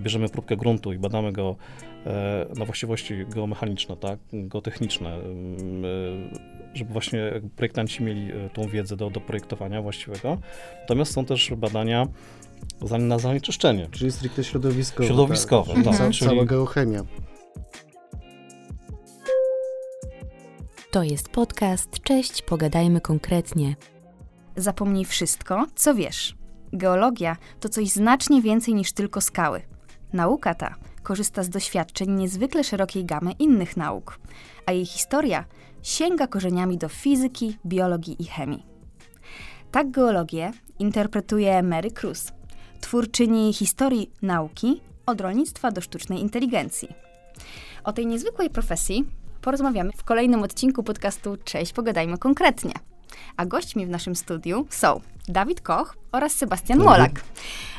bierzemy próbkę gruntu i badamy go e, na właściwości geomechaniczne, tak, geotechniczne, e, żeby właśnie projektanci mieli e, tą wiedzę do, do projektowania właściwego. Natomiast są też badania na zanieczyszczenie. Czyli stricte środowiskowe. Środowiskowe, tak. tak, Ca- czyli- Cała geochemia. To jest podcast Cześć, pogadajmy konkretnie. Zapomnij wszystko, co wiesz. Geologia to coś znacznie więcej niż tylko skały. Nauka ta korzysta z doświadczeń niezwykle szerokiej gamy innych nauk, a jej historia sięga korzeniami do fizyki, biologii i chemii. Tak geologię interpretuje Mary Cruz, twórczyni historii nauki od rolnictwa do sztucznej inteligencji. O tej niezwykłej profesji porozmawiamy w kolejnym odcinku podcastu Cześć, pogadajmy konkretnie. A gośćmi w naszym studiu są Dawid Koch oraz Sebastian. Molak,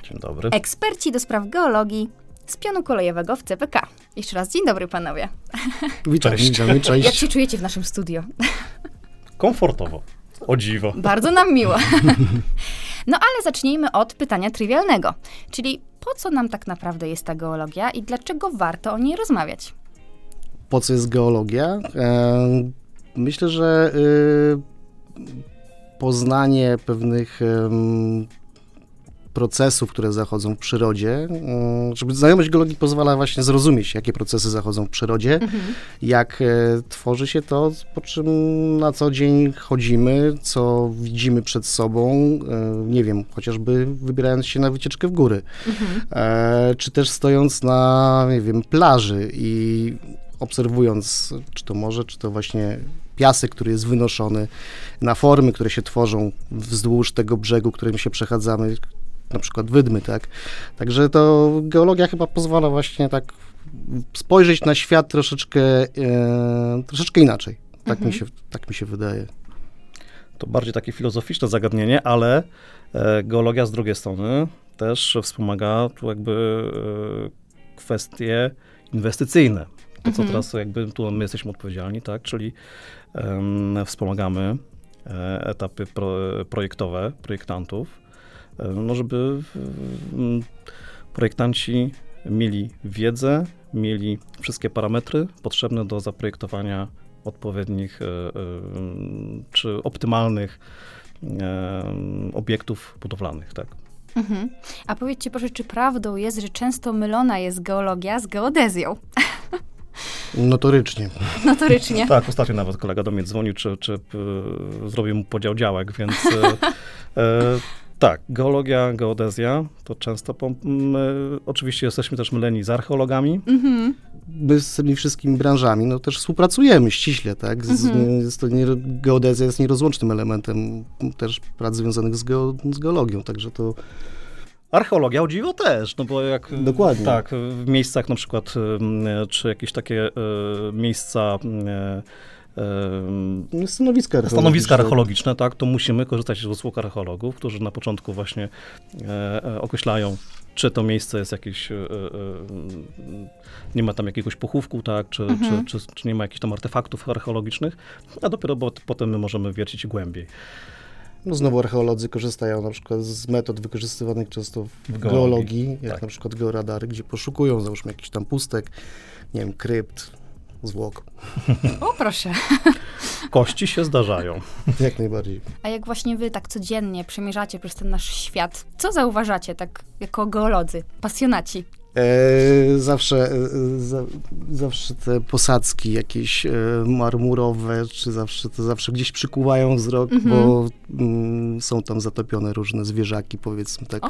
Dzień dobry. eksperci do spraw geologii z pionu kolejowego w CPK. Jeszcze raz dzień dobry panowie. Witam, Cześć. witamy, Jak cześć. się czujecie w naszym studio? Komfortowo. O dziwo. Bardzo nam miło. No ale zacznijmy od pytania trywialnego, czyli po co nam tak naprawdę jest ta geologia i dlaczego warto o niej rozmawiać? Po co jest geologia? E, Myślę, że y, poznanie pewnych procesów, które zachodzą w przyrodzie, mm, żeby znajomość geologii pozwala właśnie zrozumieć, jakie procesy zachodzą w przyrodzie, jak e, tworzy się to, po czym na co dzień chodzimy, co widzimy przed sobą, e, nie wiem, chociażby wybierając się na wycieczkę w góry, e, czy też stojąc na, nie wiem, plaży i obserwując, czy to morze, czy to właśnie piasek, który jest wynoszony na formy, które się tworzą wzdłuż tego brzegu, którym się przechadzamy, na przykład wydmy, tak? Także to geologia chyba pozwala właśnie tak spojrzeć na świat troszeczkę, e, troszeczkę inaczej. Tak, mi się, tak mi się wydaje. To bardziej takie filozoficzne zagadnienie, ale e, geologia z drugiej strony też wspomaga tu jakby e, kwestie inwestycyjne. To, co teraz jakby tu my jesteśmy odpowiedzialni, tak, czyli wspomagamy e, etapy pro, projektowe projektantów, no żeby em, projektanci mieli wiedzę, mieli wszystkie parametry potrzebne do zaprojektowania odpowiednich e, e, czy optymalnych e, obiektów budowlanych, tak. Mhm. A powiedzcie proszę, czy prawdą jest, że często mylona jest geologia z geodezją? Notorycznie. Notorycznie. Tak, ostatnio nawet kolega do mnie dzwonił, czy, czy zrobił mu podział działek, więc tak, geologia, geodezja to często, e, oczywiście jesteśmy też myleni z archeologami, Mhm. My z tymi wszystkimi branżami no, też współpracujemy ściśle, tak? Z, Mhm. jest to nie, geodezja jest nierozłącznym elementem też prac związanych z, geo, z geologią, także to Archeologia o dziwo też, no bo jak... Dokładnie. Tak, w miejscach na przykład, e, czy jakieś takie e, miejsca, stanowiska archeologiczne. stanowiska archeologiczne, tak, to musimy korzystać z usług archeologów, którzy na początku właśnie e, e, określają, czy to miejsce jest jakieś, e, e, nie ma tam jakiegoś pochówku, tak, czy, Mhm. czy, czy, czy nie ma jakichś tam artefaktów archeologicznych, a dopiero bo, potem my możemy wiercić głębiej. No znowu archeolodzy korzystają na przykład z metod wykorzystywanych często w, W geologii, geologii, jak tak. na przykład georadary, gdzie poszukują załóżmy jakiś tam pustek, nie wiem, krypt, zwłok, O proszę. Kości się zdarzają. jak najbardziej. A jak właśnie wy tak codziennie przemierzacie przez ten nasz świat, co zauważacie tak jako geolodzy, pasjonaci? E, zawsze, e, za, zawsze te posadzki jakieś e, marmurowe, czy zawsze, to zawsze gdzieś przykuwają wzrok, Mhm. bo mm, są tam zatopione różne zwierzaki, powiedzmy tak O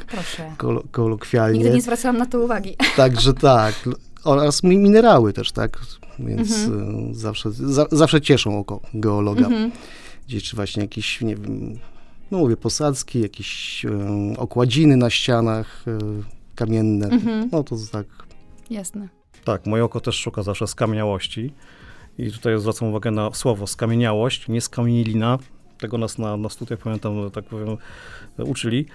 kol, kolokwialnie. Nigdy nie zwracałam na to uwagi. Także tak. Oraz mi- minerały też, tak? Więc Mhm. zawsze, za, zawsze cieszą oko geologa. Mhm. Gdzieś czy właśnie jakieś, nie wiem, no mówię, posadzki, jakieś e, okładziny na ścianach kamienne. Mhm. No to tak Jasne. Tak, moje oko też szuka zawsze skamieniałości. I tutaj zwracam uwagę na słowo skamieniałość, nie skamienilina. Tego nas na, na studiach, pamiętam, tak powiem, uczyli,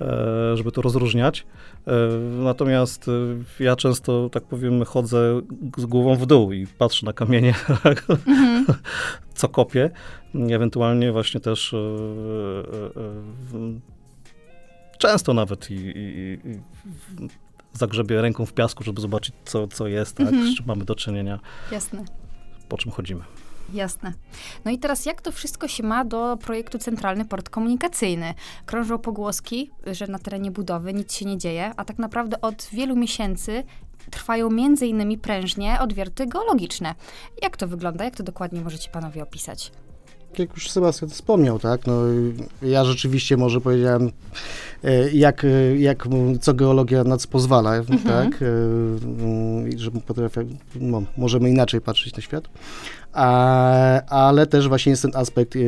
e, żeby to rozróżniać. E, natomiast e, ja często, tak powiem, chodzę z głową w dół i patrzę na kamienie, Mhm. co kopię. Ewentualnie właśnie też często nawet i, i, i zagrzebie ręką w piasku, żeby zobaczyć, co, co jest, tak, Mhm. z czym mamy do czynienia, Jasne. po czym chodzimy. Jasne. No i teraz jak to wszystko się ma do projektu Centralny Port Komunikacyjny? Krążą pogłoski, że na terenie budowy nic się nie dzieje, a tak naprawdę od wielu miesięcy trwają między innymi prężnie odwierty geologiczne. Jak to wygląda? Jak to dokładnie możecie panowie opisać? Jak już Sebastian wspomniał, tak, no ja rzeczywiście może powiedziałem, e, jak, e, jak co geologia na co pozwala, tak, e, że potrafię, no, możemy inaczej patrzeć na świat, ale też właśnie jest ten aspekt e,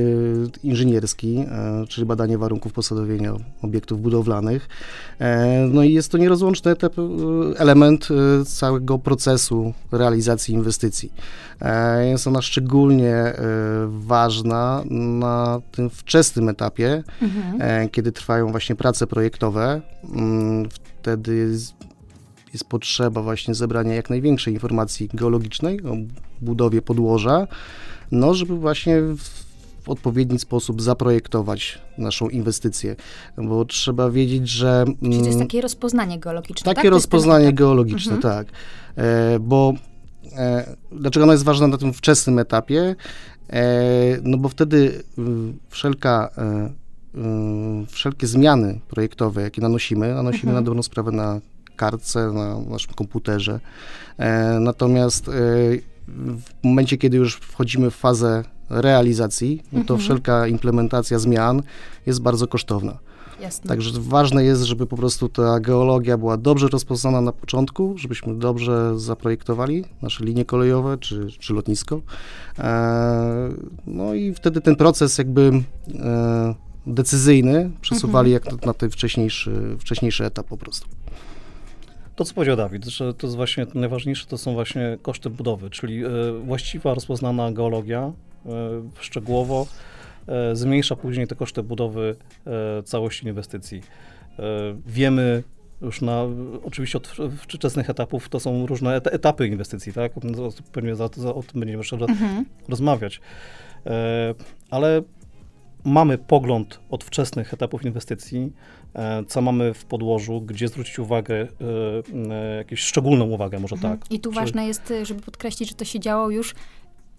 inżynierski, e, czyli badanie warunków posadowienia obiektów budowlanych, e, no i jest to nierozłączny element całego procesu realizacji inwestycji. Jest ona szczególnie ważna na tym wczesnym etapie, e, kiedy trwają właśnie prace projektowe. Mm, Wtedy jest, potrzeba właśnie zebrania jak największej informacji geologicznej o budowie podłoża, no żeby właśnie w, odpowiedni sposób zaprojektować naszą inwestycję, bo trzeba wiedzieć, że... Czyli to jest mm, takie rozpoznanie geologiczne, tak? takie ten rozpoznanie geologiczne, Mhm. tak. E, bo e, dlaczego ono jest ważne na tym wczesnym etapie? E, no bo wtedy wszelka, e, y, wszelkie zmiany projektowe, jakie nanosimy, nanosimy Mhm. na dobrą sprawę na kartce, na naszym komputerze. E, natomiast e, w momencie, kiedy już wchodzimy w fazę realizacji, no to Mhm. wszelka implementacja zmian jest bardzo kosztowna. Jasne. Także ważne jest, żeby po prostu ta geologia była dobrze rozpoznana na początku, żebyśmy dobrze zaprojektowali nasze linie kolejowe czy, czy lotnisko. E, no i wtedy ten proces jakby e, decyzyjny przesuwali jak na, na ten wcześniejszy, wcześniejszy etap po prostu. To, co powiedział Dawid, że to jest właśnie najważniejsze, to są właśnie koszty budowy, czyli e, właściwa, rozpoznana geologia e, szczegółowo e, zmniejsza później te koszty budowy całości inwestycji. Wiemy już na, oczywiście od wczesnych etapów, to są różne et- etapy inwestycji, tak? Pewnie za, za, o tym będziemy jeszcze Mhm. rozmawiać. Ale mamy pogląd od wczesnych etapów inwestycji, e, co mamy w podłożu, gdzie zwrócić uwagę, e, e, jakąś szczególną uwagę, może Mhm. tak. I tu Czy- ważne jest, żeby podkreślić, że to się działo już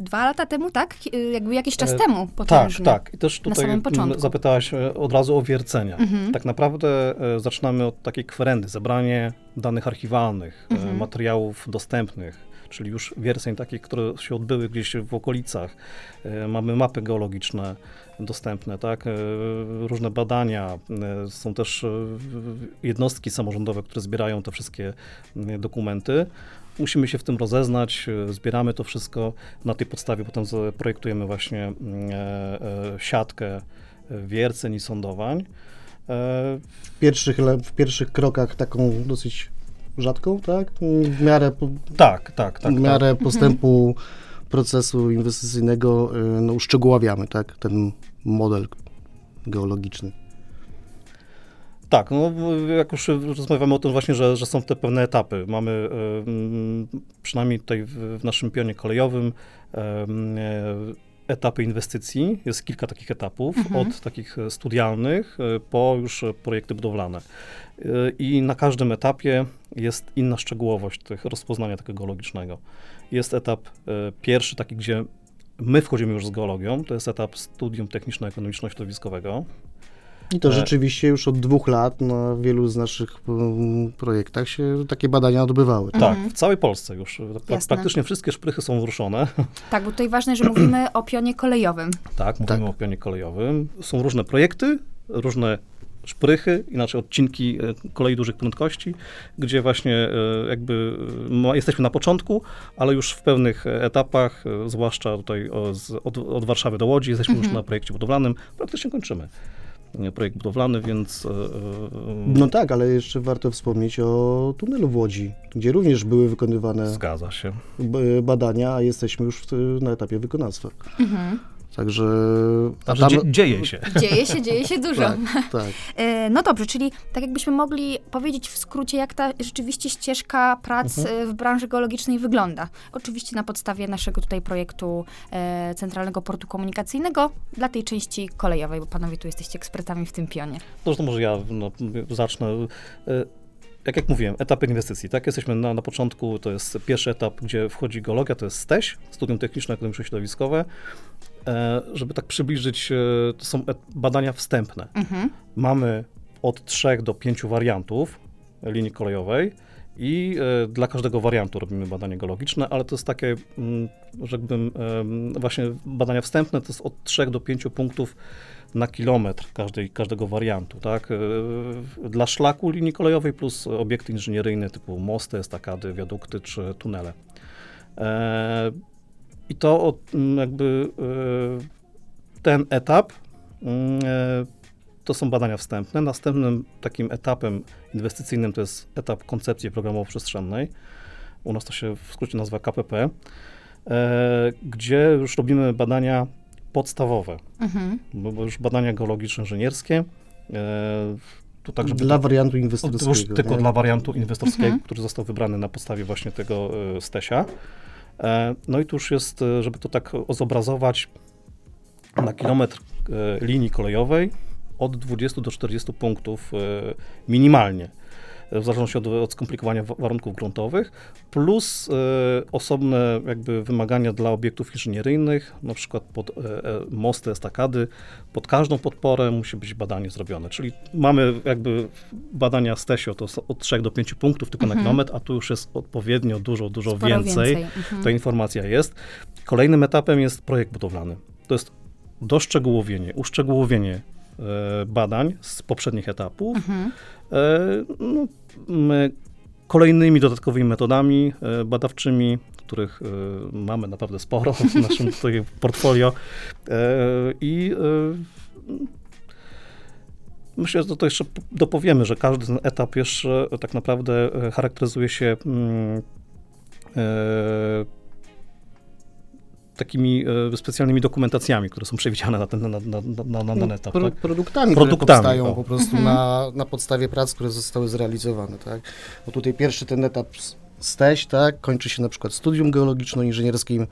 dwa lata temu, tak? Y, Jakby jakiś czas E, temu Tak, potężnie. tak. I też tutaj samym początku. m, zapytałaś e, od razu o wiercenia. Mhm. Tak naprawdę e, zaczynamy od takiej kwerendy, zebranie danych archiwalnych, Mhm. materiałów dostępnych, czyli już wierceń takich, które się odbyły gdzieś w okolicach. Mamy mapy geologiczne dostępne, tak? Różne badania. Są też jednostki samorządowe, które zbierają te wszystkie m, dokumenty. Musimy się w tym rozeznać, e, zbieramy to wszystko. Na tej podstawie potem projektujemy właśnie mm, e, e, siatkę wierceń i sądowań. W pierwszych, w pierwszych krokach taką dosyć rzadką, tak? W miarę, Tak, tak, tak. w miarę postępu procesu inwestycyjnego no, uszczegóławiamy, tak? Ten model geologiczny. Tak, no jak już rozmawiamy o tym właśnie, że, że są te pewne etapy. Mamy e, przynajmniej tutaj w, w naszym pionie kolejowym e, e, etapy inwestycji. Jest kilka takich etapów, Mhm. od takich studialnych po już projekty budowlane. I na każdym etapie jest inna szczegółowość tych rozpoznania tego geologicznego. Jest etap pierwszy, taki, gdzie my wchodzimy już z geologią, to jest etap studium techniczno-ekonomiczno-środowiskowego. I to E. rzeczywiście już od dwóch lat na wielu z naszych um, projektach się takie badania odbywały. Tak, Mhm. w całej Polsce już. Jasne. Praktycznie wszystkie szprychy są ruszone. Tak, bo tutaj ważne, że mówimy o pionie kolejowym. Tak, mówimy Tak. o pionie kolejowym. Są różne projekty, różne szprychy, inaczej odcinki e, kolei dużych prędkości, gdzie właśnie e, jakby jesteśmy na początku, ale już w pewnych etapach, e, zwłaszcza tutaj od, od Warszawy do Łodzi, jesteśmy już Mhm. na projekcie budowlanym, praktycznie kończymy projekt budowlany, więc... e, e, No tak, ale jeszcze warto wspomnieć o tunelu w Łodzi, gdzie również były wykonywane Zgadza się. b- badania, a jesteśmy już na etapie wykonawstwa. Mhm. Także... dzie- dzieje się. Dzieje się, dzieje się dużo. tak, tak. E, No dobrze, czyli tak jakbyśmy mogli powiedzieć w skrócie, jak ta rzeczywiście ścieżka prac Mhm. e, w branży geologicznej wygląda. Oczywiście na podstawie naszego tutaj projektu e, Centralnego Portu Komunikacyjnego dla tej części kolejowej, bo panowie tu jesteście ekspertami w tym pionie. No to może ja no, zacznę. E, jak jak mówiłem, etapy inwestycji, tak? Jesteśmy na, na początku, to jest pierwszy etap, gdzie wchodzi geologia, to jest STEŚ, Studium Techniczno-Ekonomiczno-Środowiskowe. E, żeby tak przybliżyć, e, to są et- badania wstępne. Mhm. Mamy od 3 do 5 wariantów linii kolejowej i e, dla każdego wariantu robimy badanie geologiczne, ale to jest takie, mm, rzekłbym, em, właśnie badania wstępne, to jest od 3 do 5 punktów na kilometr każdej, każdego wariantu, tak? E, Dla szlaku linii kolejowej plus obiekty inżynieryjne typu mosty, estakady, wiadukty czy tunele. E, I to jakby e, ten etap to są badania wstępne. Następnym takim etapem inwestycyjnym to jest etap koncepcji programowo-przestrzennej. U nas to się w skrócie nazywa KPP, gdzie już robimy badania podstawowe, Mhm. bo, bo już badania geologiczno-inżynierskie. E, tu tak, żeby Dla to- wariantu to już inwestorskiego. tylko nie? dla wariantu inwestorskiego, Mhm. który został wybrany na podstawie właśnie tego e, Stesia. E, No i tu już jest, żeby to tak zobrazować, na kilometr linii kolejowej od 20 do 40 punktów minimalnie, w zależności od, od skomplikowania wa- warunków gruntowych, plus e, osobne jakby wymagania dla obiektów inżynieryjnych, na przykład pod e, e, mosty, estakady, pod każdą podporę musi być badanie zrobione, czyli mamy jakby badania STESIO, to od 3 do 5 punktów tylko Mhm. na kilometr, a tu już jest odpowiednio dużo, dużo Sporo więcej. Mhm. Ta informacja jest. Kolejnym etapem jest projekt budowlany. To jest doszczegółowienie, uszczegółowienie badań z poprzednich etapów. Mhm. E, no, kolejnymi dodatkowymi metodami e, badawczymi, których e, mamy naprawdę sporo w naszym tutaj portfolio. I myślę, że to jeszcze dopowiemy, że każdy ten etap jeszcze tak naprawdę charakteryzuje się mm, takimi e, specjalnymi dokumentacjami, które są przewidziane na ten, na, na, na, na, na ten etap. Pro, tak? produktami, Produktami, które powstają o. po prostu Mhm. na, na podstawie prac, które zostały zrealizowane, tak? Bo tutaj pierwszy ten etap STEŚ, tak, kończy się na przykład studium geologiczno-inżynierskim,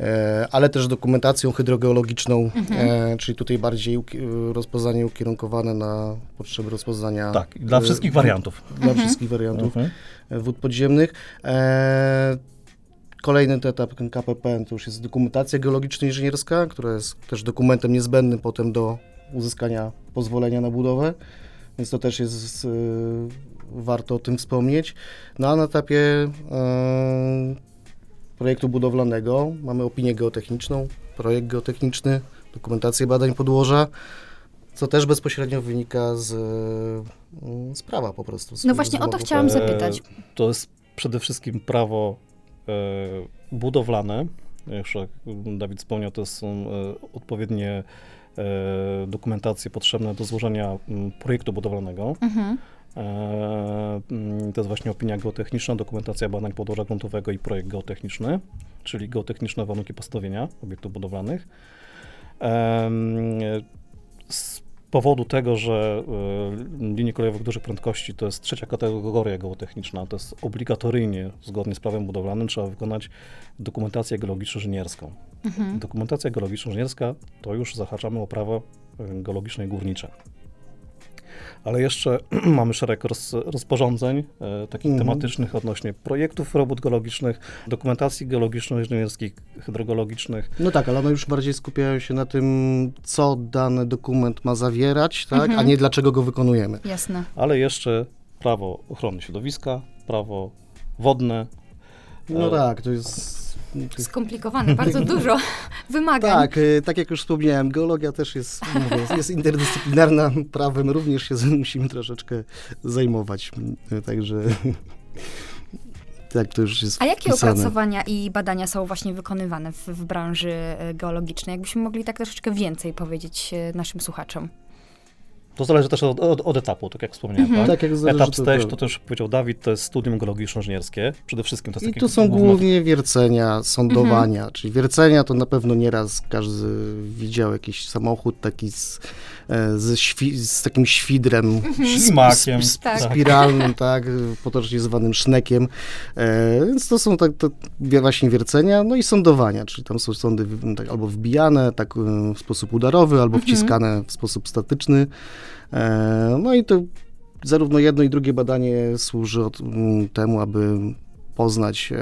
e, ale też dokumentacją hydrogeologiczną, e, czyli tutaj bardziej uki- rozpoznanie ukierunkowane na potrzeby rozpoznania Tak, dla e, wszystkich wariantów. Dla wszystkich wariantów Mhm. e, wód podziemnych. Kolejny etap ten KPP to już jest dokumentacja geologiczno-inżynierska, która jest też dokumentem niezbędnym potem do uzyskania pozwolenia na budowę, więc to też jest e, warto o tym wspomnieć. No a na etapie e, projektu budowlanego mamy opinię geotechniczną, projekt geotechniczny, dokumentację badań podłoża, co też bezpośrednio wynika z, z prawa po prostu. z- No właśnie o to chciałam zapytać. E, To jest przede wszystkim prawo budowlane. Już jak Dawid wspomniał, to są e, odpowiednie e, dokumentacje potrzebne do złożenia projektu budowlanego. Mhm. E, To jest właśnie opinia geotechniczna, dokumentacja badań podłoża gruntowego i projekt geotechniczny, czyli geotechniczne warunki postawienia obiektów budowlanych. Powodu tego, że e, linie kolejowe dużych prędkości to jest trzecia kategoria geotechniczna, to jest obligatoryjnie, zgodnie z prawem budowlanym, trzeba wykonać dokumentację geologiczno-inżynierską. Mhm. Dokumentacja geologiczno-inżynierska to już zahaczamy o prawo e, geologiczne i górnicze. Ale jeszcze mamy szereg roz, rozporządzeń e, takich Mhm. tematycznych odnośnie projektów robót geologicznych, dokumentacji geologiczno-inżynierskich, hydrogeologicznych. No tak, ale one już bardziej skupiają się na tym, co dany dokument ma zawierać, tak, Mhm. a nie dlaczego go wykonujemy. Jasne. ale jeszcze prawo ochrony środowiska, prawo wodne. No E, tak, to jest... Skomplikowane, bardzo dużo wymagań. Tak, y, tak jak już wspomniałem, geologia też jest, jest interdyscyplinarna, prawem również się musimy troszeczkę zajmować, y, także tak to już jest A jakie wpisane. opracowania i badania są właśnie wykonywane w, w branży e, geologicznej? Jakbyśmy mogli tak troszeczkę więcej powiedzieć naszym słuchaczom. To zależy też od, od, od etapu, tak jak wspomniałem. Mhm. Tak? Tak jak zależy, Etap to- STEŚ, to- to też powiedział Dawid, to jest studium geologiczno-inżynierskie. Przede wszystkim to jest I tu są główne- głównie wiercenia, sądowania, czyli wiercenia to na pewno nieraz każdy widział jakiś samochód taki z, e, ze świ- z takim świdrem, Ślimakiem. z, z, Tak. spiralnym, tak, potocznie zwanym sznekiem, e, więc to są tak to właśnie wiercenia, no i sądowania, czyli tam są sądy tak, albo wbijane tak e, w sposób udarowy, albo Mhm. wciskane w sposób statyczny, no i to zarówno jedno i drugie badanie służy od, m, temu, aby poznać, e,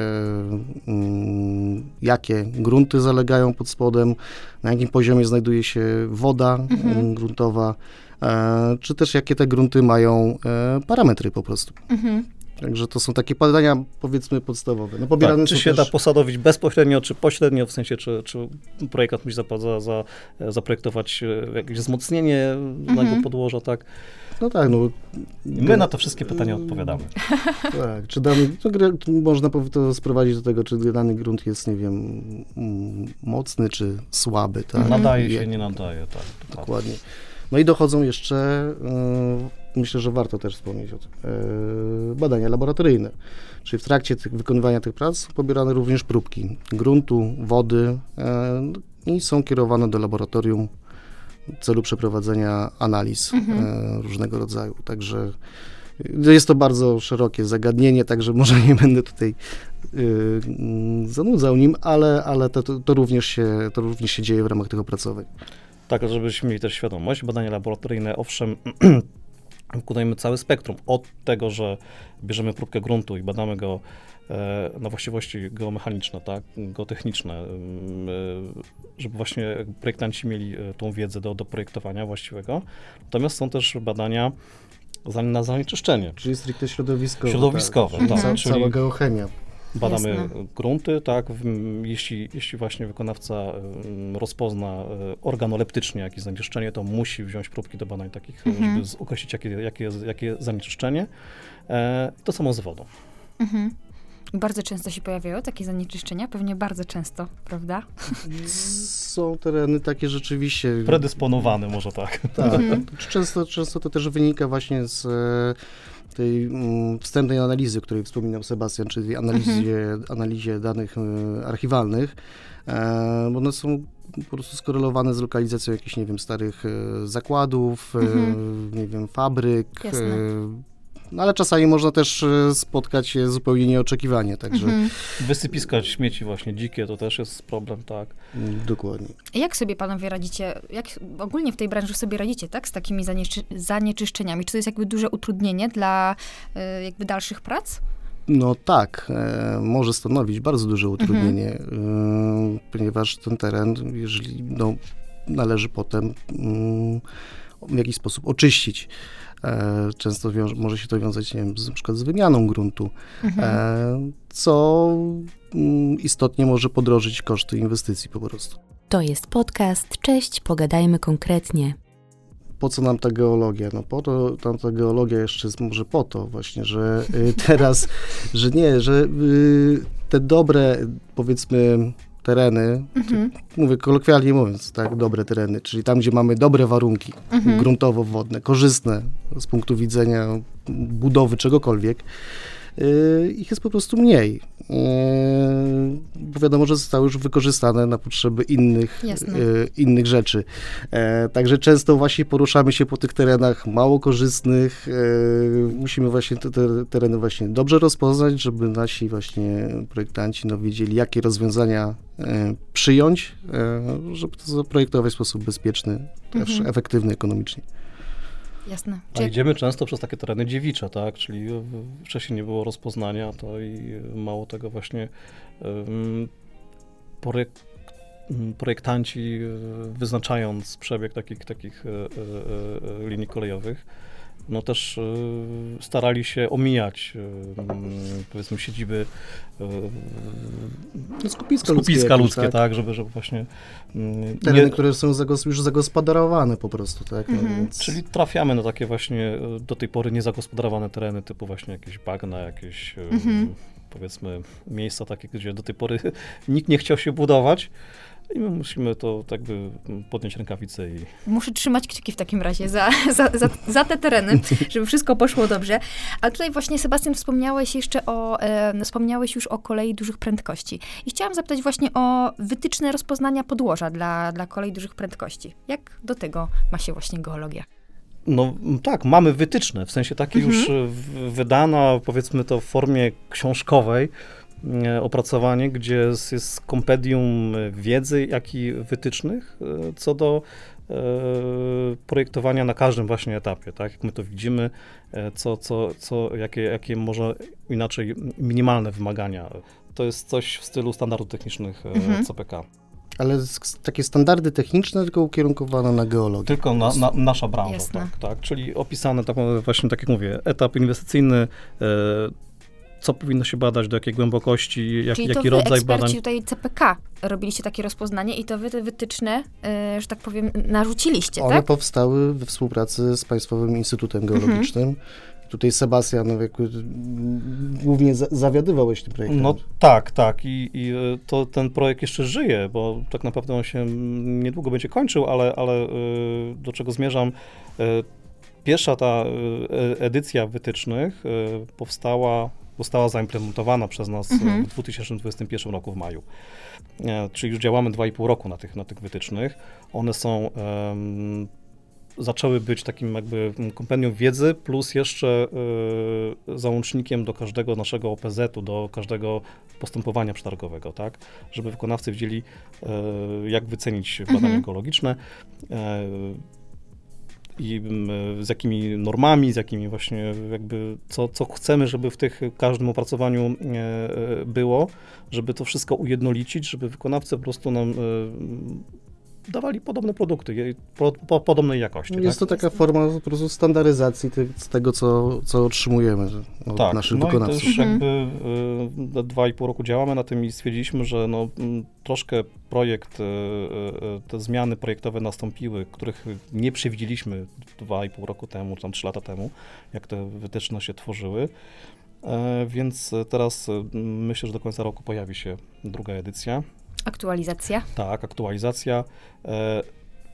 mm, jakie grunty zalegają pod spodem, na jakim poziomie znajduje się woda mm, gruntowa, e, czy też jakie te grunty mają e, parametry po prostu. Mhm. Także to są takie badania, powiedzmy, podstawowe. No, pobierane Tak, czy się też... da posadowić bezpośrednio, czy pośrednio, w sensie, czy, czy projektant musi za, za, za, zaprojektować e, jakieś wzmocnienie danego podłoża, tak? No tak, no. My na to wszystkie pytania odpowiadamy. Tak, czy dany, można to sprowadzić do tego, czy dany grunt jest, nie wiem, mm, mocny, czy słaby, tak? Nadaje I- się, nie nadaje, tak. dokładnie. Dokładnie. No i dochodzą jeszcze, y, myślę, że warto też wspomnieć o tym, y, badania laboratoryjne. Czyli w trakcie tych, wykonywania tych prac są pobierane również próbki gruntu, wody y, i są kierowane do laboratorium w celu przeprowadzenia analiz y, różnego rodzaju. Także jest to bardzo szerokie zagadnienie, także może nie będę tutaj mm, zanudzał nim, ale, ale to, to, to, również się, to również się dzieje w ramach tych opracowań. Tak, żebyśmy mieli też świadomość, badania laboratoryjne, owszem, wykonujemy cały spektrum. Od tego, że bierzemy próbkę gruntu i badamy go e, na właściwości geomechaniczne, tak, geotechniczne, e, żeby właśnie projektanci mieli e, tą wiedzę do, do projektowania właściwego. Natomiast są też badania na zanieczyszczenie. Czyli stricte środowiskowe. Środowiskowe, tak. tak, czyli- Cała geochemia. Badamy Jasne. grunty, tak, jeśli, jeśli właśnie wykonawca rozpozna y, organoleptycznie jakieś zanieczyszczenie, to musi wziąć próbki do badań takich, Mhm. żeby określić, jakie, jakie, jest- jakie jest zanieczyszczenie. E, to samo z wodą. Mhm. Bardzo często się pojawiają takie zanieczyszczenia, pewnie bardzo często, prawda? Są tereny takie rzeczywiście. Predysponowany może tak. Tak. Mhm. Często, często to też wynika właśnie z e, tej mm, wstępnej analizy, o której wspominał Sebastian, czyli analizie, analizie danych e, archiwalnych, e, bo one są po prostu skorelowane z lokalizacją jakichś, nie wiem, starych e, zakładów, Mhm. nie wiem, fabryk. Jasne. No ale czasami można też e, spotkać się zupełnie nieoczekiwanie, także Mhm. Wysypiska śmieci właśnie dzikie to też jest problem, tak. dokładnie. Jak sobie panowie radzicie, jak ogólnie w tej branży sobie radzicie, tak, z takimi zanieczy, zanieczyszczeniami? Czy to jest jakby duże utrudnienie dla y, jakby dalszych prac? No tak, e, może stanowić bardzo duże utrudnienie, e, ponieważ ten teren, jeżeli no, należy potem mm, w jakiś sposób oczyścić. E, często może się to wiązać nie wiem, z, na przykład z wymianą gruntu, e, co mm, istotnie może podrożyć koszty inwestycji po prostu. To jest podcast Cześć, pogadajmy konkretnie. po co nam ta geologia? No po to, ta geologia jeszcze jest może po to właśnie, że y, teraz, że nie, że y, te dobre, powiedzmy, tereny, Mhm. mówię kolokwialnie mówiąc, tak, dobre tereny, czyli tam, gdzie mamy dobre warunki Mhm. gruntowo-wodne, korzystne z punktu widzenia budowy czegokolwiek, ich jest po prostu mniej. Y, Bo wiadomo, że zostały już wykorzystane na potrzeby innych, Jasne. y, innych rzeczy. Także często właśnie poruszamy się po tych terenach mało korzystnych. Musimy właśnie te, te tereny właśnie dobrze rozpoznać, żeby nasi właśnie projektanci no, wiedzieli, jakie rozwiązania przyjąć, żeby to zaprojektować w sposób bezpieczny, też Mhm. efektywny ekonomicznie. Jasne. A idziemy często przez takie tereny dziewicze, tak? Czyli wcześniej nie było rozpoznania, to i mało tego właśnie um, projektanci e, wyznaczając przebieg takich, takich e, linii kolejowych, no też e, starali się omijać e, m, powiedzmy siedziby e, No, skupiska, skupiska jakieś, ludzkie, tak, żeby, żeby właśnie mm, Tereny, nie, które są zagos- już zagospodarowane po prostu, tak? No, Mhm. więc... Czyli trafiamy na takie właśnie do tej pory niezagospodarowane tereny, typu właśnie jakieś bagna, jakieś Mhm. powiedzmy miejsca takie, gdzie do tej pory nikt nie chciał się budować. I my musimy to tak by podnieść rękawice i muszę trzymać kciuki w takim razie za, za, za, za te tereny, żeby wszystko poszło dobrze. A tutaj właśnie, Sebastian, wspomniałeś jeszcze o, e, wspomniałeś już o kolei dużych prędkości. I chciałam zapytać właśnie o wytyczne rozpoznania podłoża dla, dla kolei dużych prędkości. Jak do tego ma się właśnie geologia? No tak, mamy wytyczne, w sensie takie Mhm. już e, wydana, powiedzmy to w formie książkowej, opracowanie, gdzie jest, jest kompendium e, wiedzy, jak i wytycznych e, co do projektowania na każdym właśnie etapie, tak, jak my to widzimy, co, co, co, jakie, jakie może inaczej minimalne wymagania. To jest coś w stylu standardów technicznych mhm. CPK. Ale takie standardy techniczne, tylko ukierunkowane na geologię. Tylko na, na nasza branża, tak, tak. Czyli opisane tak, właśnie, tak jak mówię, etap inwestycyjny, e, co powinno się badać, do jakiej głębokości, jak, Czyli jaki to rodzaj wy, badań. tutaj CPK robiliście takie rozpoznanie i to wy te wytyczne, y, że tak powiem, narzuciliście, One tak? powstały we współpracy z Państwowym Instytutem mhm. Geologicznym. Mhm. Tutaj Sebastian no, jakby, głównie za, zawiadywałeś tym projektem. No tak, tak. I, I, e, to ten projekt jeszcze żyje, bo tak naprawdę on się niedługo będzie kończył, ale, ale e, do czego zmierzam? Pierwsza ta edycja wytycznych powstała, została zaimplementowana przez nas mhm. w 2021 roku w maju. Czyli już działamy 2,5 roku na tych, na tych wytycznych. One są um, zaczęły być takim jakby kompendium wiedzy, plus jeszcze y, załącznikiem do każdego naszego OPZ-u, do każdego postępowania przetargowego, tak? Żeby wykonawcy wiedzieli, y, jak wycenić badania mhm. ekologiczne. Y, i z jakimi normami, z jakimi właśnie jakby, co, co chcemy, żeby w tych każdym opracowaniu było, żeby to wszystko ujednolicić, żeby wykonawcy po prostu nam dawali podobne produkty, po, po, podobnej jakości. Jest tak? to taka forma po prostu standaryzacji ty, z tego, co, co otrzymujemy od tak, naszych no wykonawców. I też mhm. jakby y, dwa i pół roku działamy na tym i stwierdziliśmy, że no, troszkę projekt, y, y, te zmiany projektowe nastąpiły, których nie przewidzieliśmy dwa i pół roku temu, czy tam trzy lata temu, jak te wytyczne się tworzyły. E, więc teraz myślę, że do końca roku pojawi się druga edycja. Aktualizacja? Tak, aktualizacja. E,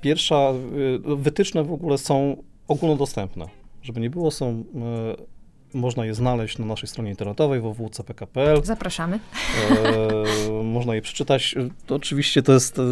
pierwsza, e, wytyczne w ogóle są ogólnodostępne. Żeby nie było, są e, można je znaleźć na naszej stronie internetowej www.cpk.pl. Zapraszamy. E, można je przeczytać. To oczywiście to jest... E,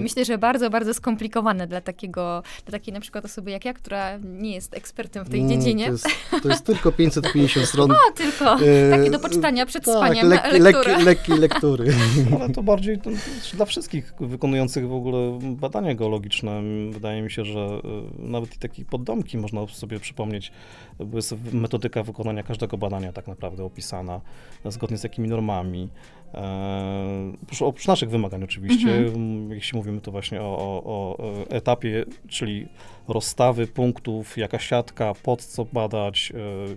Myślę, że bardzo, bardzo skomplikowane dla takiego, dla takiej na przykład osoby jak ja, która nie jest ekspertem w tej mm, dziedzinie. To jest, to jest tylko 550 stron. O, tylko. Takie do poczytania przed tak, spaniem lek, lektury. lekkiej lektury. Ale to bardziej to dla wszystkich wykonujących w ogóle badania geologiczne. Wydaje mi się, że e, nawet i takie poddomki można sobie przypomnieć. Jest metodyka wykonania każdego badania tak naprawdę opisana, zgodnie z jakimi normami. E, oprócz naszych wymagań oczywiście, mhm. jeśli mówimy to właśnie o, o, o, etapie, czyli rozstawy punktów, jaka siatka, pod co badać,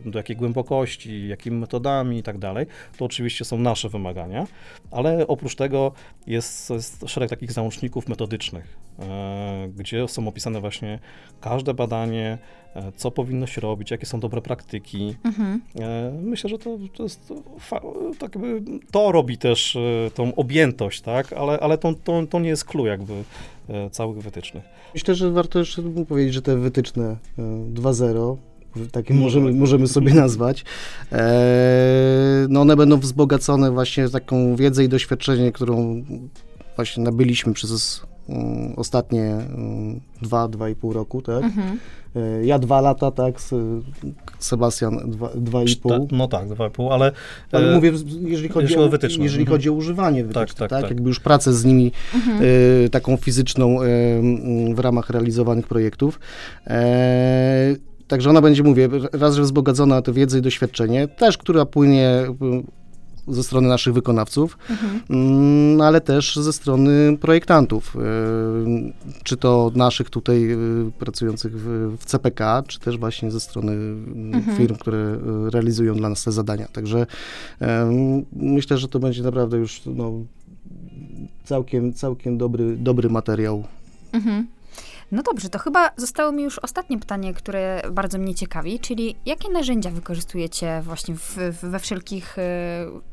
e, do jakiej głębokości, jakimi metodami i tak dalej, to oczywiście są nasze wymagania, ale oprócz tego jest, jest szereg takich załączników metodycznych, e, gdzie są opisane właśnie każde badanie, E, co powinno się robić, jakie są dobre praktyki. Mhm. Myślę, że to, to jest tak jakby, to robi też tą objętość, tak, ale, ale to, to, to nie jest clue jakby całych wytycznych. Myślę, że warto jeszcze powiedzieć, że te wytyczne 2.0 takie możemy, możemy sobie nazwać. no one będą wzbogacone właśnie taką wiedzę i doświadczenie, którą właśnie nabyliśmy przez ostatnie um, dwa, dwa i pół roku, tak? Mhm. E, ja dwa lata, tak, Sebastian dwa, dwa i pół. No tak, dwa i pół, ale... Ale e, mówię, jeżeli chodzi o, wytyczne. Jeżeli mhm. chodzi o używanie wytycznych, tak, tak, tak, tak, jakby już pracę z nimi mhm. e, taką fizyczną e, w ramach realizowanych projektów. E, Także ona będzie, mówię, raz, że wzbogacona to wiedzę i doświadczenie, też, która płynie ze strony naszych wykonawców, mhm. Mm, ale też ze strony projektantów, e, czy to naszych tutaj e, pracujących w, w CPK, czy też właśnie ze strony mhm. firm, które e, realizują dla nas te zadania. Także myślę, że to będzie naprawdę już no, całkiem, całkiem dobry, dobry materiał. Mhm. No dobrze, to chyba zostało mi już ostatnie pytanie, które bardzo mnie ciekawi, czyli jakie narzędzia wykorzystujecie właśnie w, we wszelkich y,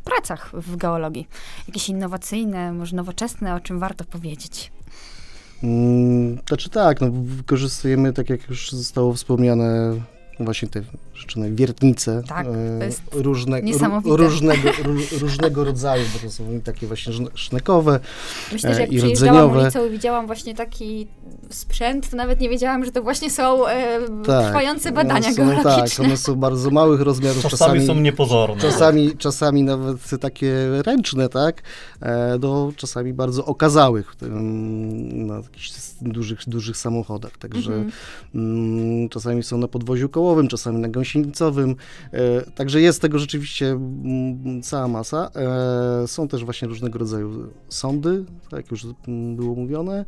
pracach w geologii? Jakieś innowacyjne, może nowoczesne, o czym warto powiedzieć? Znaczy tak, no, wykorzystujemy, tak jak już zostało wspomniane, właśnie te rzeczone wiertnice. Tak, e, różne, niesamowite. różnego, ró- różnego rodzaju, bo to są takie właśnie szne- sznekkowe. Myślę, że E, jak i przyjeżdżałam rdzeniowe. ulicą i widziałam właśnie taki sprzęt, to nawet nie wiedziałam, że to właśnie są e, trwające badania są, geologiczne. Tak, one są bardzo małych rozmiarów, Czasami, czasami, są niepozorne. czasami, czasami nawet takie ręczne, tak, e, do czasami bardzo okazałych em, na jakichś dużych, dużych samochodach, także Mhm. mm, czasami są na podwoziu kołowym, czasami na gąsienicowym, e, także jest tego rzeczywiście cała masa. E, są też właśnie różnego rodzaju sądy, tak jak już było mówione,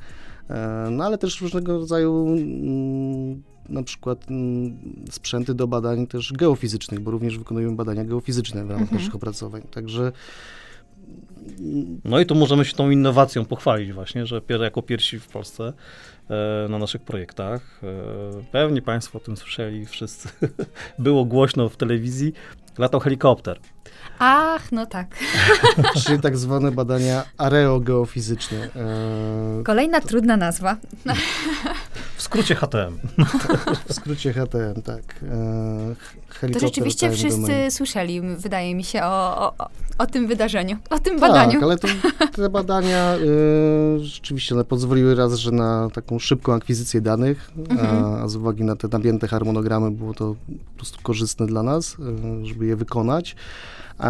e, no ale też różnego rodzaju na przykład sprzęty do badań też geofizycznych, bo również wykonujemy badania geofizyczne w ramach Mhm. naszych opracowań. Także No i tu możemy się tą innowacją pochwalić właśnie, że jako pierwsi w Polsce e, na naszych projektach, e, pewnie Państwo o tym słyszeli wszyscy, było głośno w telewizji, latał helikopter. Ach, no tak. czyli tak zwane badania areogeofizyczne. E, Kolejna trudna nazwa. W skrócie HTM. w skrócie HTM, tak. E, To rzeczywiście wszyscy słyszeli, wydaje mi się, o, o, o- tym wydarzeniu, o tym Tak, badaniu. ale to, te badania y, rzeczywiście one pozwoliły raz, że na taką szybką akwizycję danych, Mhm. a, a z uwagi na te napięte harmonogramy było to po prostu korzystne dla nas, y, żeby je wykonać. E,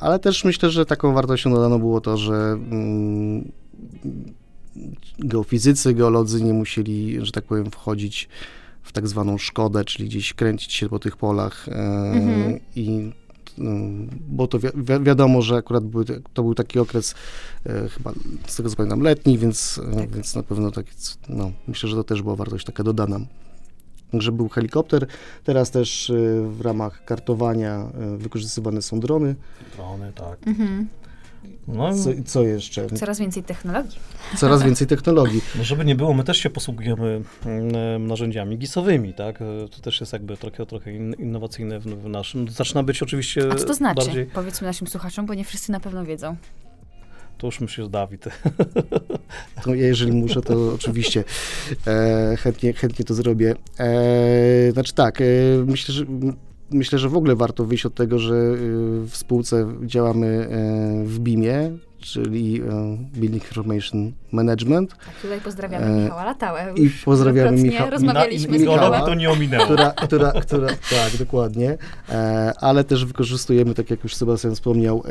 ale też myślę, że taką wartością dodaną było to, że mm, geofizycy, geolodzy nie musieli, że tak powiem, wchodzić w tak zwaną szkodę, czyli gdzieś kręcić się po tych polach e, Mhm. i mm, bo to wi- wi- wiadomo, że akurat były, to był taki okres e, chyba, z tego co pamiętam, letni, więc, e, więc na pewno taki, c- no, myślę, że to też była wartość taka dodana. Także był helikopter, teraz też e, w ramach kartowania e, wykorzystywane są drony. Drony, tak. Mhm. No, Co, co jeszcze? Coraz więcej technologii. Coraz więcej technologii. no żeby nie było, my też się posługujemy mm, narzędziami gisowymi, tak? E, To też jest jakby trochę, trochę in, innowacyjne w, w naszym. Zaczyna być oczywiście A co to znaczy? bardziej... Powiedzmy naszym słuchaczom, bo nie wszyscy na pewno wiedzą. To już myślę, że Dawid. To ja, jeżeli muszę, to oczywiście e, chętnie, chętnie to zrobię. E, znaczy tak, e, myślę, że myślę, że w ogóle warto wyjść od tego, że e, w spółce działamy e, w BIM-ie, czyli e, Building Information Management, Tak, tutaj pozdrawiamy E, Michała Latałę. i pozdrawiamy wielokrotnie Micha- Rozmawialiśmy Na- z Michała. Michałem. To nie ominęło. która, która, która, tak, dokładnie, ale też wykorzystujemy, tak jak już Sebastian wspomniał,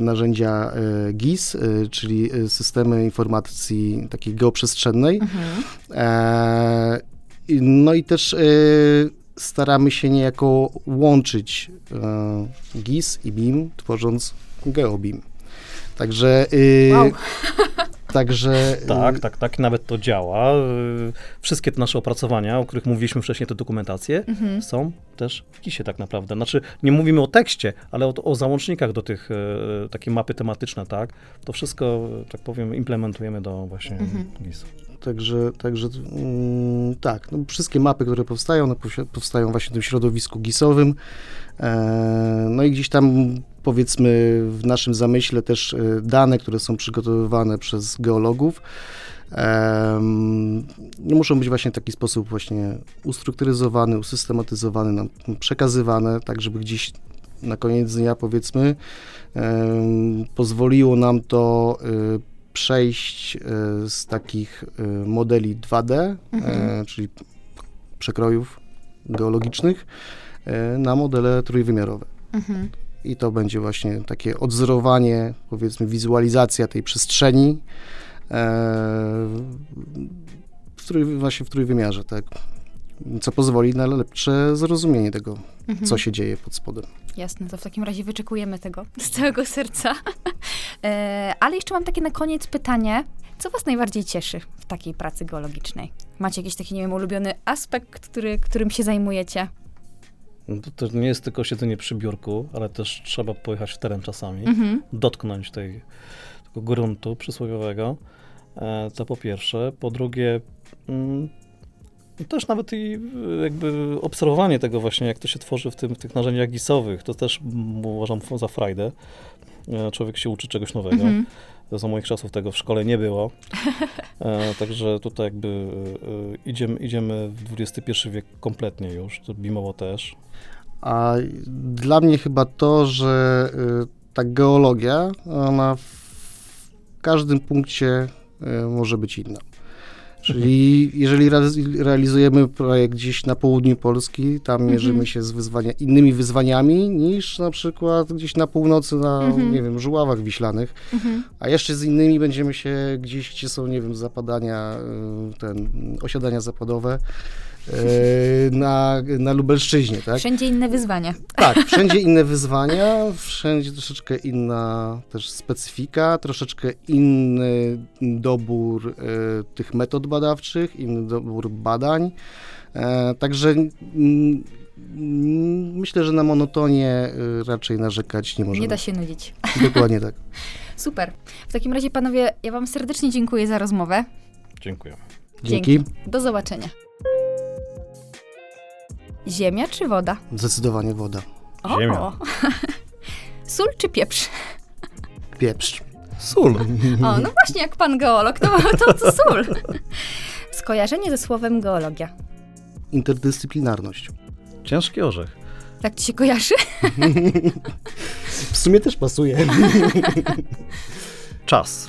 narzędzia GIS, czyli systemy informacji takiej geoprzestrzennej. Mhm. No i też staramy się niejako łączyć e, GIS i BIM, tworząc GeoBIM. Także, e, Wow. także e, Tak, tak, tak, nawet to działa. Y, Wszystkie te nasze opracowania, o których mówiliśmy wcześniej, te dokumentacje, Mhm. są też w KISie tak naprawdę. Znaczy, nie mówimy o tekście, ale o, o załącznikach do tych, e, takie mapy tematyczne, tak? To wszystko, e, tak powiem, implementujemy do właśnie Mhm. GIS. Także, także mm, tak, no, wszystkie mapy, które powstają, no, powstają właśnie w tym środowisku GIS-owym. E, no i gdzieś tam powiedzmy w naszym zamyśle też e, dane, które są przygotowywane przez geologów, no, muszą być właśnie w taki sposób właśnie ustrukturyzowane, usystematyzowane, nam przekazywane, tak żeby gdzieś na koniec dnia powiedzmy em, pozwoliło nam to y, przejść y, z takich y, modeli 2D, Mhm. e, czyli przekrojów geologicznych, e, na modele trójwymiarowe. Mhm. I to będzie właśnie takie odzorowanie, powiedzmy, wizualizacja tej przestrzeni e, w trój, właśnie w trójwymiarze, tak. Co pozwoli na lepsze zrozumienie tego, Mhm. co się dzieje pod spodem. Jasne, to w takim razie wyczekujemy tego z całego serca. E, ale jeszcze mam takie na koniec pytanie. Co was najbardziej cieszy w takiej pracy geologicznej? Macie jakiś taki, nie wiem, ulubiony aspekt, który, którym się zajmujecie? No To, to nie jest tylko siedzenie przy biurku, ale też trzeba pojechać w teren czasami, Mhm. dotknąć tej, tego gruntu przysłowiowego. E, To po pierwsze. Po drugie, mm, też nawet i jakby obserwowanie tego właśnie, jak to się tworzy w, tym, w tych narzędziach gisowych, to też mm, uważam za frajdę. e, człowiek się uczy czegoś nowego. Mhm. Za moich czasów tego w szkole nie było. E, także tutaj jakby e, idziemy, idziemy w XXI wiek kompletnie już, to BIMowo też. A dla mnie chyba to, że y, ta geologia, ona w każdym punkcie y, może być inna. Czyli jeżeli realiz- realizujemy projekt gdzieś na południu Polski, tam mierzymy się z wyzwania, innymi wyzwaniami niż na przykład gdzieś na północy, na, Mhm. nie wiem, żuławach wiślanych, Mhm. a jeszcze z innymi będziemy się gdzieś, gdzie są, nie wiem, zapadania, y, ten, osiadania zapadowe, na, na Lubelszczyźnie, tak? Wszędzie inne wyzwania. Tak, wszędzie inne wyzwania, wszędzie troszeczkę inna też specyfika, troszeczkę inny dobór e, tych metod badawczych, inny dobór badań. E, także myślę, że na monotonię e, raczej narzekać nie możemy. Nie da się nudzić. Dokładnie tak. Super. W takim razie, panowie, ja wam serdecznie dziękuję za rozmowę. Dziękuję. Dzięki. Do zobaczenia. Ziemia czy woda? Zdecydowanie woda. O! Ziemia. Sól czy pieprz? Pieprz. Sól. O, no właśnie, jak pan geolog, to, to, to sól. Skojarzenie ze słowem geologia. Interdyscyplinarność. Ciężki orzech. Tak ci się kojarzy? W sumie też pasuje. Czas.